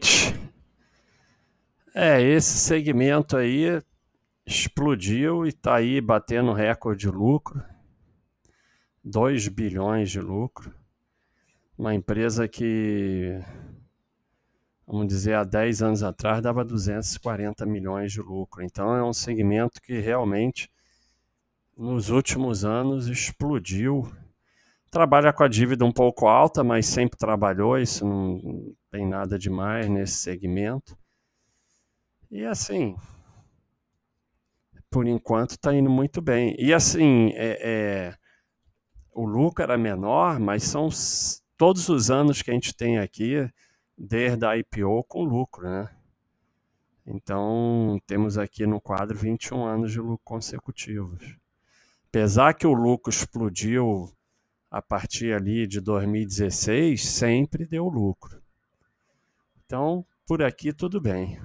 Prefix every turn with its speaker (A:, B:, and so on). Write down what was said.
A: seguinte, é, esse segmento aí explodiu e está aí batendo recorde de lucro. 2 bilhões de lucro. Uma empresa que, vamos dizer, há 10 anos atrás dava 240 milhões de lucro. Então é um segmento que realmente nos últimos anos explodiu. Trabalha com a dívida um pouco alta, mas sempre trabalhou, isso não tem nada demais nesse segmento. E assim, por enquanto está indo muito bem. E assim, é, é, o lucro era menor, mas são todos os anos que a gente tem aqui, desde a IPO, com lucro, né? Então, temos aqui no quadro 21 anos de lucro consecutivos. Apesar que o lucro explodiu a partir ali de 2016, sempre deu lucro. Então, por aqui tudo bem.